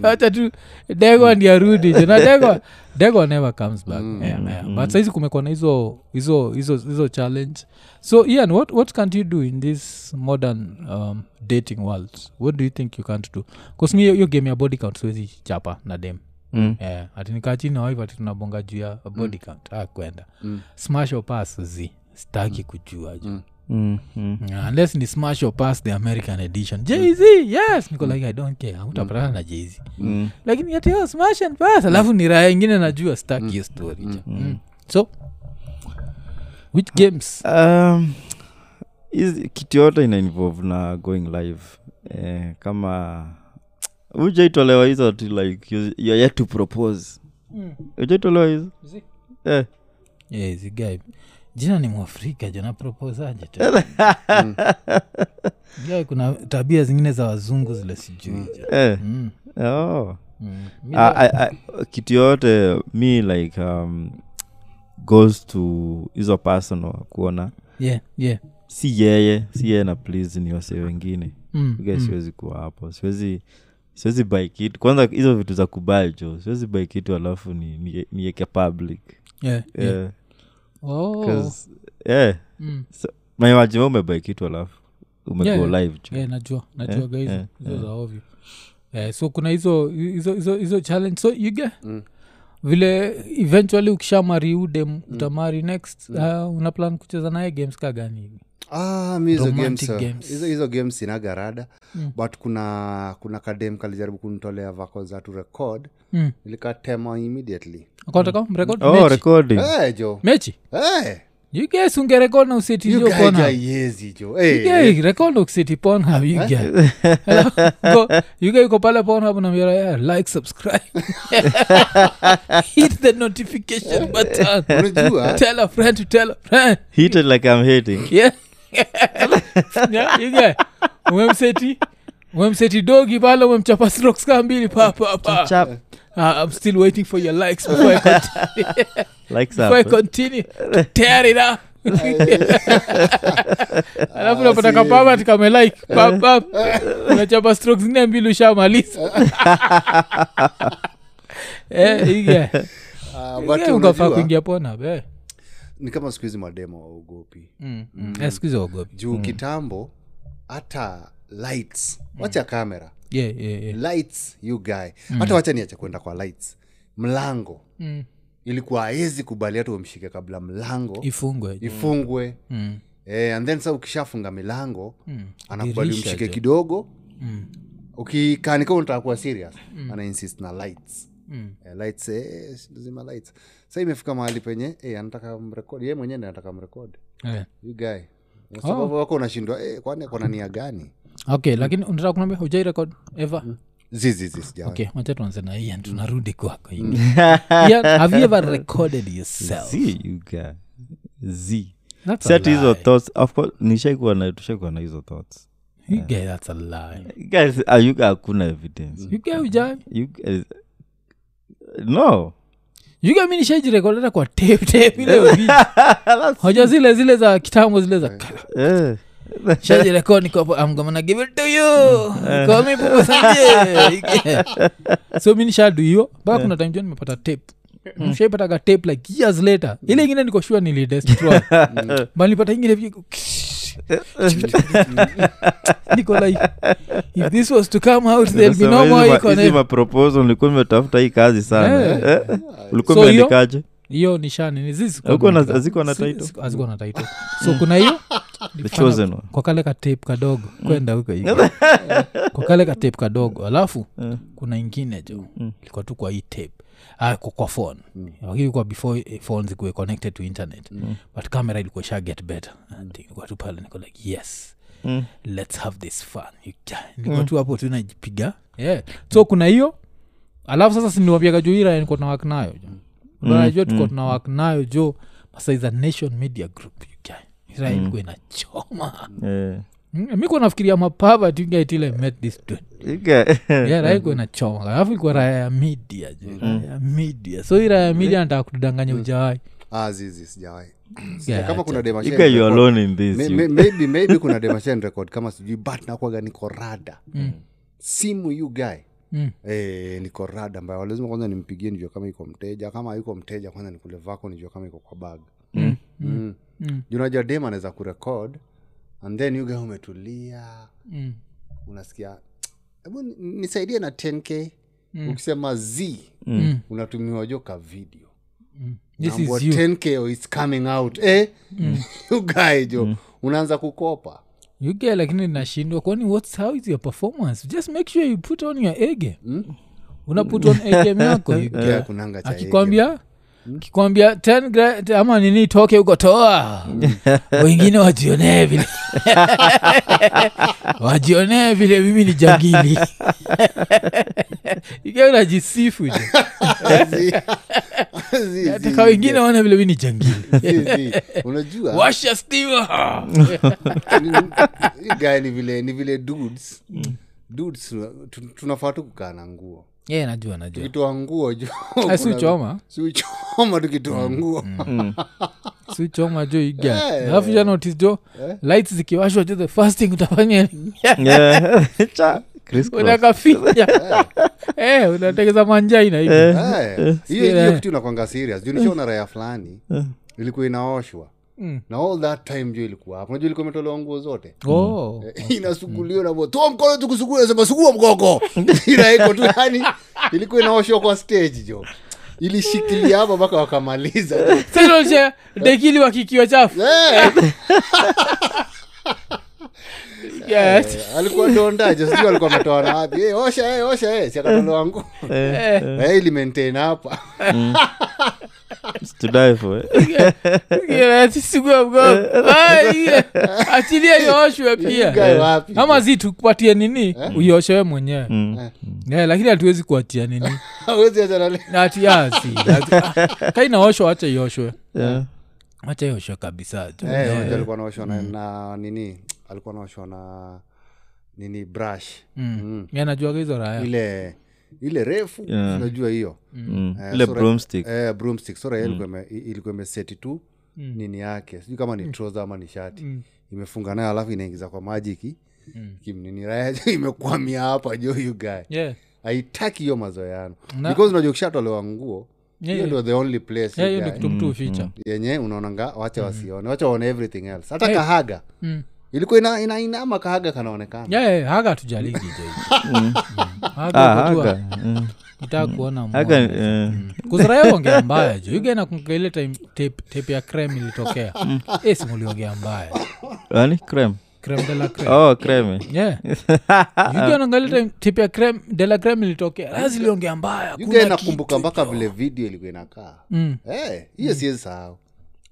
Acha tu. Dego ndi arudi jo na degwa degwa never comes back. Yeah, yeah. but saizi kumekuwa na hizo hizo hizo hizo challenge. So ian what, what can't you do in this modern um, dating world? What do you think you can't do? Bcause mi yo game ya body count siwezi chapa na dem. Mm. yeah, atinikaa chini tunabonga juu ya body count. Ah, mm. smash opas z sitaki mm. kujua juu Mm, mm. Yeah, unless ni smash or pass the american edition. Jz yes. Niko like i don't care. Utapatana na jz Mm. lakini ati oh, smash and pass. Alafu ni raya ingine najua staki hiyo story. Ja. Mm. so which games? Um, kitu yote ina involve na going live. Eh, kama ujaitolewa hizo tu like you're yet to propose. Ujaitolewa hizo? Eh, Yeah, jina ni mwafrika jana proposaje ja kuna tabia zingine za wazungu zile sijui eh. mm. oh. Mm. Kitu yoyote mi like um, goes to hizo person wa kuona yeah, yeah. si yeye si yeye na please ni wase wengine Mm, mm. siwezi kuwa hapo siwezi siwezi buy kitu kwanza hizo vitu za kubai jo siwezi buy kitu alafu ni- ni- ni public Yeah, yeah. yeah. Oh. 'Cause, yeah. Mm. umebai kitu alafu Yeah, yeah. live Yeah, najua najuaga hizo hizo za ovyo Eh, so kuna hizo hizo hizo hizo challenge so you get Mm. Vile eventually ukishamari udem utamari next uh, una plan kucheza naye games ka gani? Hivi Ah, hizo games, games. games rada Mm. but kuna kuna kadem kalijaribu kunitolea vako za tu record. Mm. ilikatema immediately. Akataka mrekod oh mechi, recording. Hey, jo mechi? hey, you guys ungerekod na useti jo guys pona are yezi jo hey, Yeah, record na useti pona you guys. You guys uko pale pona unamwambia, yeah, like subscribe. Hit the notification button. Tell a friend to tell a friend. Hit it like i'm hating. Yeah. Yeah, you guys. Umemseti umemseti dogi pale umemchapa strokes kaa mbili pa pa pa. Uh, i'm still waiting for your likes before i continue, likes before I eh? continue to tear it up. Alafu napata si- kapama tikamelike papap unachapa strokes zingine mbili ushamaliza. Eh. Ah, kuingia pona be. ni kama siku hizi mademo waogopi Mm, mm. Eh, siku hizi waogopi. juu kitambo hata lights. Wacha kamera. Yeah, yeah, yeah. lights you guy. Hata wacha niacha kwenda kwa lights. Mlango. Mm. Ilikuwa aezi kubali hatu umshike kabla mlango ifungwe. ifungwe. Mm, eh, and then sa ukishafunga milango mm. anakubali umshike kidogo. Mm, ukikanika unataka kuwa serious ana insist na lights. Mm. eh, lights eh, lights. Sa imefika mahali penye eh, anataka mrekodi ye mwenyewe anataka mrekodi you guy. Kwa sababu wako unashindwa eh, kwani kona nia gani? Okay lakini unataka kunambia hujai rekod ever? Sijawa okay wacha tuanze na ian tunarudi kwako Ian. Ian, have you ever recorded yourself z you guy z That's a set hizo lie. thoughts of course nishaikuwa na tushaikuwa na hizo thoughts You guy, that's a lie. Guys ayuga hakuna evidence You guy hujai? you guys no You guy mi nishaijirekodata kwa tape tape ile video. hoja zile zile za kitambo zile za eh. shajirekod nikopo i'm gonna give it to you. Call me Papa Sanjay. So mi nishadu hiyo. Mpaka kuna time jo nimepata tape. Shaipataga tape like years later. Ile ingine niko sure nilidestroy. But nilipata ingine vi- niko like if this was to come out there'll be no more hizi ma- iko hizi na- maproposal ulikuwa nimetafuta hii kazi sana. Eh. Eh, ulikuwa So hiyo- umeandikaje hiyo nishani ni zizi na- title? hazikuwa na title. So kuna hiyo? The chosen one. Kwa kale ka tape kadogo kwenda huko kwa kale ka tape kadogo alafu Eh. kuna ingine jo ilikuwa tu kwa hii tape. Ah, kwa, phone. Mm. lakini kwa before eh, phone zikuwe connected to internet. But camera ilikuwa sha get better. And ilikuwa tu pale niko like yes. Mm. let's have this fun. You ca- tu hapo tu najipiga. Yeah. so kuna hiyo. Alafu sasa siniwambiaga juu ira niko nawak nayo nayo jo najua tuko tuna wak nayo jo masaiza nation media group you guy. ira ilikuwa inachoma. Eh. Mm, nafikiria mapava tingaitile met this dude. You guy- yeah, raha ilikuwa inachoma. Alafu ilikuwa raya ya media jo raya ya media. So hii raya ya media nataka kutudanganya ujawai ah, sijawai Yeah, kama kuna You guy, you are alone in this May- you- may- maybe maybe kuna demashen record. Kama sijui but nakwaga niko rada. Simu you guy Mm. Eh, niko rada ambayo lazima kwanza nimpigie nijua kama iko mteja kama yuko mteja kwanza nikule vako nijua kama iko kwa bag Mm. mm. Mm. junaja dem anaweza kurekod and then yuga umetulia Mm. unasikia hebu nisaidie na 10k ukisema z Mm. unatumiwa jo ka video Mm. this is you 10k is coming out eh? ugae jo unaanza kukopa you get lakini nashindwa kwani what's how is your performance just make sure you put on your ege una put on agame yako you yeah. get. Yeah, kikwambia 10 gra- ama nini toke huko toa. Wengine wajionee vile. Wajionee vile mimi ni jangili. Ikiwa najisifu taka wengine waone vile mi ni jangili. Unajua? Washa stima. Ni vile ni vile dudes. Dudes tunafaa tu kukaa na nguo yeah, najua najua. Tukitoa nguo jo Ah, si uchoma? si uchoma tukitoa nguo. siuchoma jo iga Eh. alafu ja notice jo lights zikiwashwa jo the first thing utafanya Yeah. Unakafinya. Eh, unatengeza manjaina Eh, hiyo hiyo kitu inakwanga serious. Juu nishaona raya fulani ilikuwa inaoshwa Mm. na all that time juu ilikuwa hapo. Najua ilikuwa imetolewa nguo zote? Oh. inasuguliwa na toa mkono tukusugua sema sugua mgogo inaiko tu yani ilikuwa inaoshwa kwa stage jo. Ilishikilia hapa mpaka wakamaliza. Sasa dekili wakikiwa chafu? Eh, Yes. eh, alikuwa dondaje sijui alikuwa ametoa na wapi. Eh, osha eh, osha eh, si nguo. Eh, Eh, ili maintain hapa. It's to die for, eh. yeah. Ah, achilia ioshwe pia. Kama ama zi tukupatie nini? Uioshewe mwenyewe. Mm. yeah, lakini hatuwezi kuatia nini. Hawezi acha na le- atiasi kainaoshwa wacha ioshwe. Yeah. wacha ioshwe kabisa. Eh, alikuwa naoshwa na, na nini? Alikuwa naoshwa na nini? Brush. Mm. Yeah, najuaga hizo raya ile ile refu Yeah. unajua hiyo. Mm. uh, ile broomstick. eh, broomstick. Raia ilikuwa imeseti tu nini yake. Sijui kama ni trouser ama ni shati. Imefunga nayo alafu inaingiza kwa maji ki mm. imekwamia hapa jo you guy. Yeah. haitaki hiyo mazoeano. Na- because unajua ukishatolewa nguo hiyo yeah. ndio the only place Yeah, yenye unaonanga wacha wasione. Wacha waone everything else. Hata Hey. kahaga. Mm. Ilikuwa ina, ina, kahaga kanaonekana? Yeah, yeah, haga tujaligi jo Ah. Mm. kuona eh, ongea mbaya jo igenakunga ile time tape, tape ya crem ilitokea. E simuliongea mbaya. Nani? Crem de la crem Oh, ilitokea. Lazi mbaya. Nakumbuka mpaka vile video ilikuwa inakaa. Mm, Eh, hiyo siwezi sahau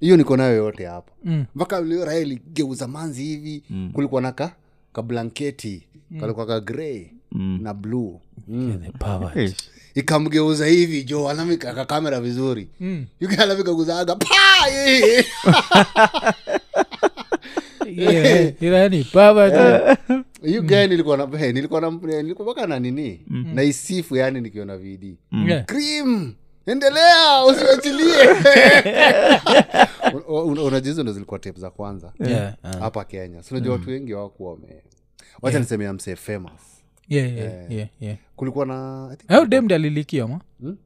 hiyo niko nayo yote hapa mm. mpaka vile raha iligeuza manzi hivi kulikuwa naka ka mm. kalikuwa ka grey na bluu mm. Ikamgeuza hivi jo alamika kakamera vizuri Mm. yugalamikaguzaga pa. Yeah, ila ni power tu. hiyo gani nilikuwa na eh, nilikuwa na nilikuwa mpaka na nini na isifu yani nikiona vidi Yeah. cream endelea usiachilie unajizo ndo zilikuwa tep za kwanza. Yeah, ah. hapa kenya. Sinajua watu wengi wakuwa wame wacha yeah. nisemea msee famous. Yeah, yeah, yeah, yeah. kulikuwa na I think, Au dem ndi alilikia ma? Hmm?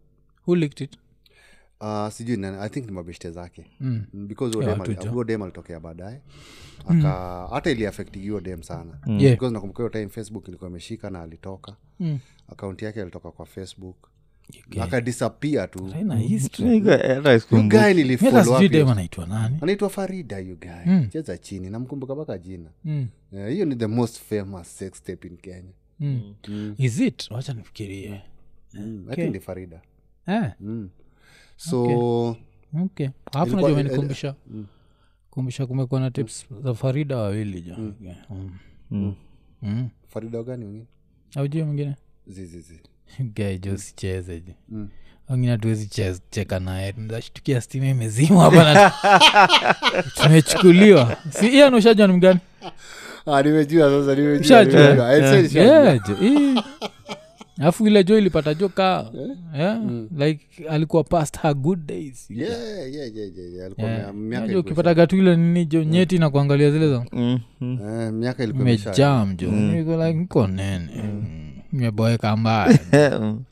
who licked it? Uh, sijui i think ni mabeshte zake. Mm. Mm, because dem alitokea baadaye. Aka hata iliafekti hiyo dem sana. Yeah. because nakumbuka hiyo time facebook ilikuwa imeshika na alitoka. Mm. akaunti yake alitoka kwa facebook akadisapia tu. Haina history. nigga, hata You sikumbuki. guy Mi hata nilifollow sijui up dem hiyo- anaitwa nani? Anaitwa farida you mm. cheza chini namkumbuka mpaka jina. Mm, Eh, hiyo ni the most famous sex tape in kenya. Mm. is it? Wacha nifikirie. Mm. okay. ni farida. Eh, mm. so okay. Alafu najua menikumbisha kumbisha kumekuwa na tips za farida wawili jo Yeah, mm. Mm. Mm. farida gani wengine aujio mwingine? Zizizi zi, sicheze jo Mm. wengine hatuwezi cheka naye ndashtukia stima imezima hapa tumechukuliwa. Si hiyo ni mgani ah, nimejua sasa nimejua, Ushajua? Eh, hii. alafu ile jo ilipata jo ka yeah, like alikuwa past her good days. Yeah, yeah, yeah, yeah, yeah. Alikuwa Yeah. mia- miaka Unajua ilikuwa ukipataga tu ile nini jo nyeti na kuangalia zile za Mm, mm. eh, ilikuwa mejam jo. Niko nene. Niko nene meboeka mbaya. Mm.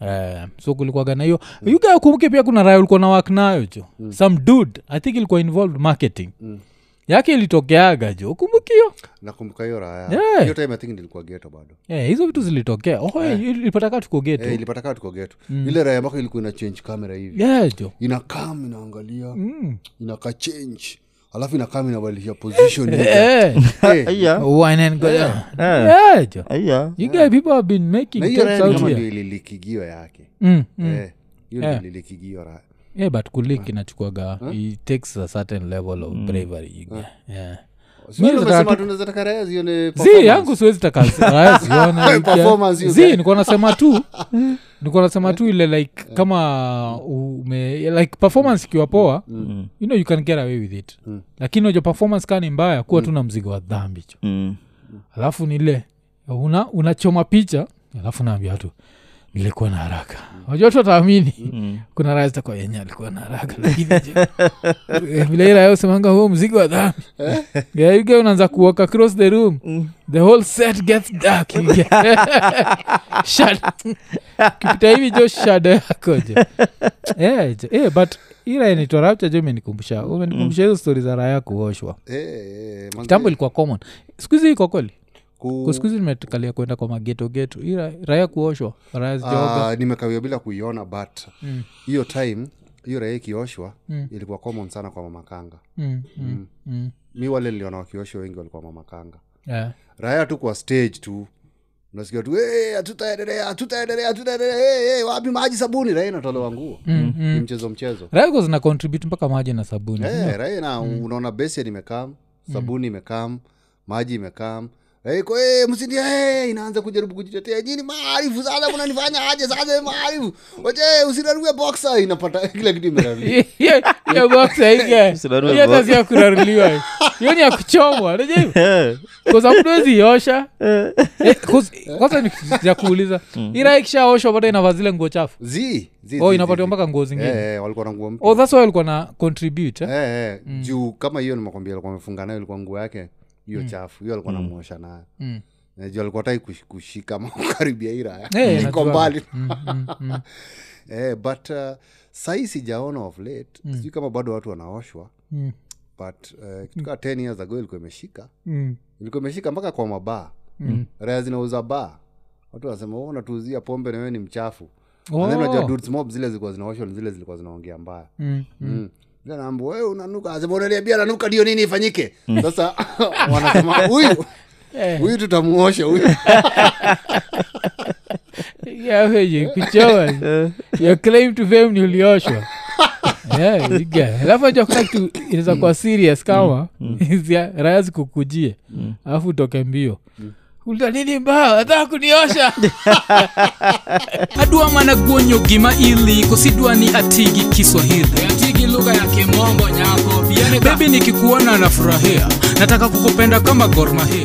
Eh, so kulikuwaga na hiyo. Yuga kumbuke pia kuna raya ulikuwa na wak nayo jo some dud i think ilikuwa involved marketing. Mm. yake ilitokeaga jo kumbukio nakumbuka hiyo raya Yeah. hiyo time i think nilikuwa geto bado. Eh, hizo vitu zilitokea. Oh, yeah. ilipataka tuko geto eh, ilipata kaa tuko geto ile raya mpaka ilikuwa ina change kamera hivi. Yeah, jo inakam inaangalia. Mm. inaka change alafu inakaa inabadilisha position eh, Eh, Aya, wine and go. Eh. yeah, jo. Aya. you guys people have been making na hiyo tapes out kama here. ndio ililikigio yake. Mm, mm. Eh, hiyo Yeah. but kulik inachukuaga it takes a certain level of bravery you get. yeah Tu- zi yangu siwezi taka zione Performance you zi get. nikuwa nasema tu nikuwa nasema tu ile like kama ume like performance ikiwa poa Mm. you know you can get away with it. Lakini ojo performance kaa ni mbaya kuwa tu na mzigo wa dhambi cho Mm. alafu nile una unachoma picha alafu naambia watu nilikuwa na haraka. Wajua tu wataamini. Mm. kuna raha zitakuwa yenye alikuwa na haraka lakini eh, vile ila usemanga huo mzigo wa dhambi. Yeah, unaanza kuwalk across the room. The whole set gets dark kipita hivi jo shada yako jo. Yeah, jo. yeah, but ila jo imenikumbusha. Umenikumbusha hizo stori za raya kuoshwa. Eh, eh, manze, kitambo ilikuwa common. Skuhizi iko kweli ku- nimekalia kwenda kwa mageto geto raya kuoshwa raya Ah, nimekawia bila kuiona but Mm. time hiyo raya ikioshwa Mm. ilikuwa common sana kwa mamakanga Mm, mm, mm. mi wale niliona wakioshwa wengi walikuwa mamakanga Yeah. raya tu kwa stage tu. Nasikia tu "Eh, hatutaendelea hatutaendelea hatutaendelea. Hey, hey, wapi maji sabuni? Raya inatolewa nguo. Mm, ni mm. mchezo mchezo. Raya zina contribute mpaka maji na sabuni hey, raya na unaona besi imekam sabuni imekam maji imekam Iko hey, msindia hey, inaanza kujaribu kujitetea. Nyini maarifu sasa kunanifanya aje sasa maarifu? Wache usirarue boxa inapata kila kitu ya kuraruliwa. Hiyo ni ya kuchomwa Eh. kwanza ni kitu ya kuuliza. Ira ikishaoshwa bado inavaa zile nguo chafu. Zi zi, oh inapatiwa mpaka nguo zingine. Eh, eh, walikuwa na oh that's why walikuwa na contribute eh? Eh, eh, juu kama hiyo nimekwambia alikuwa amefunga nayo ilikuwa nguo yake hiyo chafu hiyo alikuwa namuosha nayo. Mm. najua juu alikuwa tai kushika ama iraya hey, iko mbali. Mm, mm, mm. eh, but uh, sahii sijaona of late. Sijui kama bado watu wanaoshwa. Mm, but uh, kitu mm. 10 years ago ilikuwa imeshika. Mm, ilikuwa imeshika mpaka kwa mabaa. Mm. raya zinauza baa. Watu wanasema "Oh, natuuzia pombe na wewe ni mchafu. Oh. Mob zile zilikuwa zinaoshwa zile zilikuwa zinaongea mbaya. Mm, mm. Mm. Ile naambiwa, wewe unanuka. Asema unaniambia nanuka ndio nini ifanyike? Sasa wanasema huyu Eh. huyu tutamuosha huyu. Yaweje kuchoa your claim to fame ni ulioshwa. Get- alafu ajua kuna kitu inaweza kuwa serious kama zia- raya zikukujie. Alafu utoke mbio. Ulita nini mbao nataka kuniosha. Adwa mana guonyo gima ili kosidwa ni atigi kiswahili. Atigi lugha ya kimombo nyako bebi nikikuona nafurahia. Nataka kukupenda kama gormahia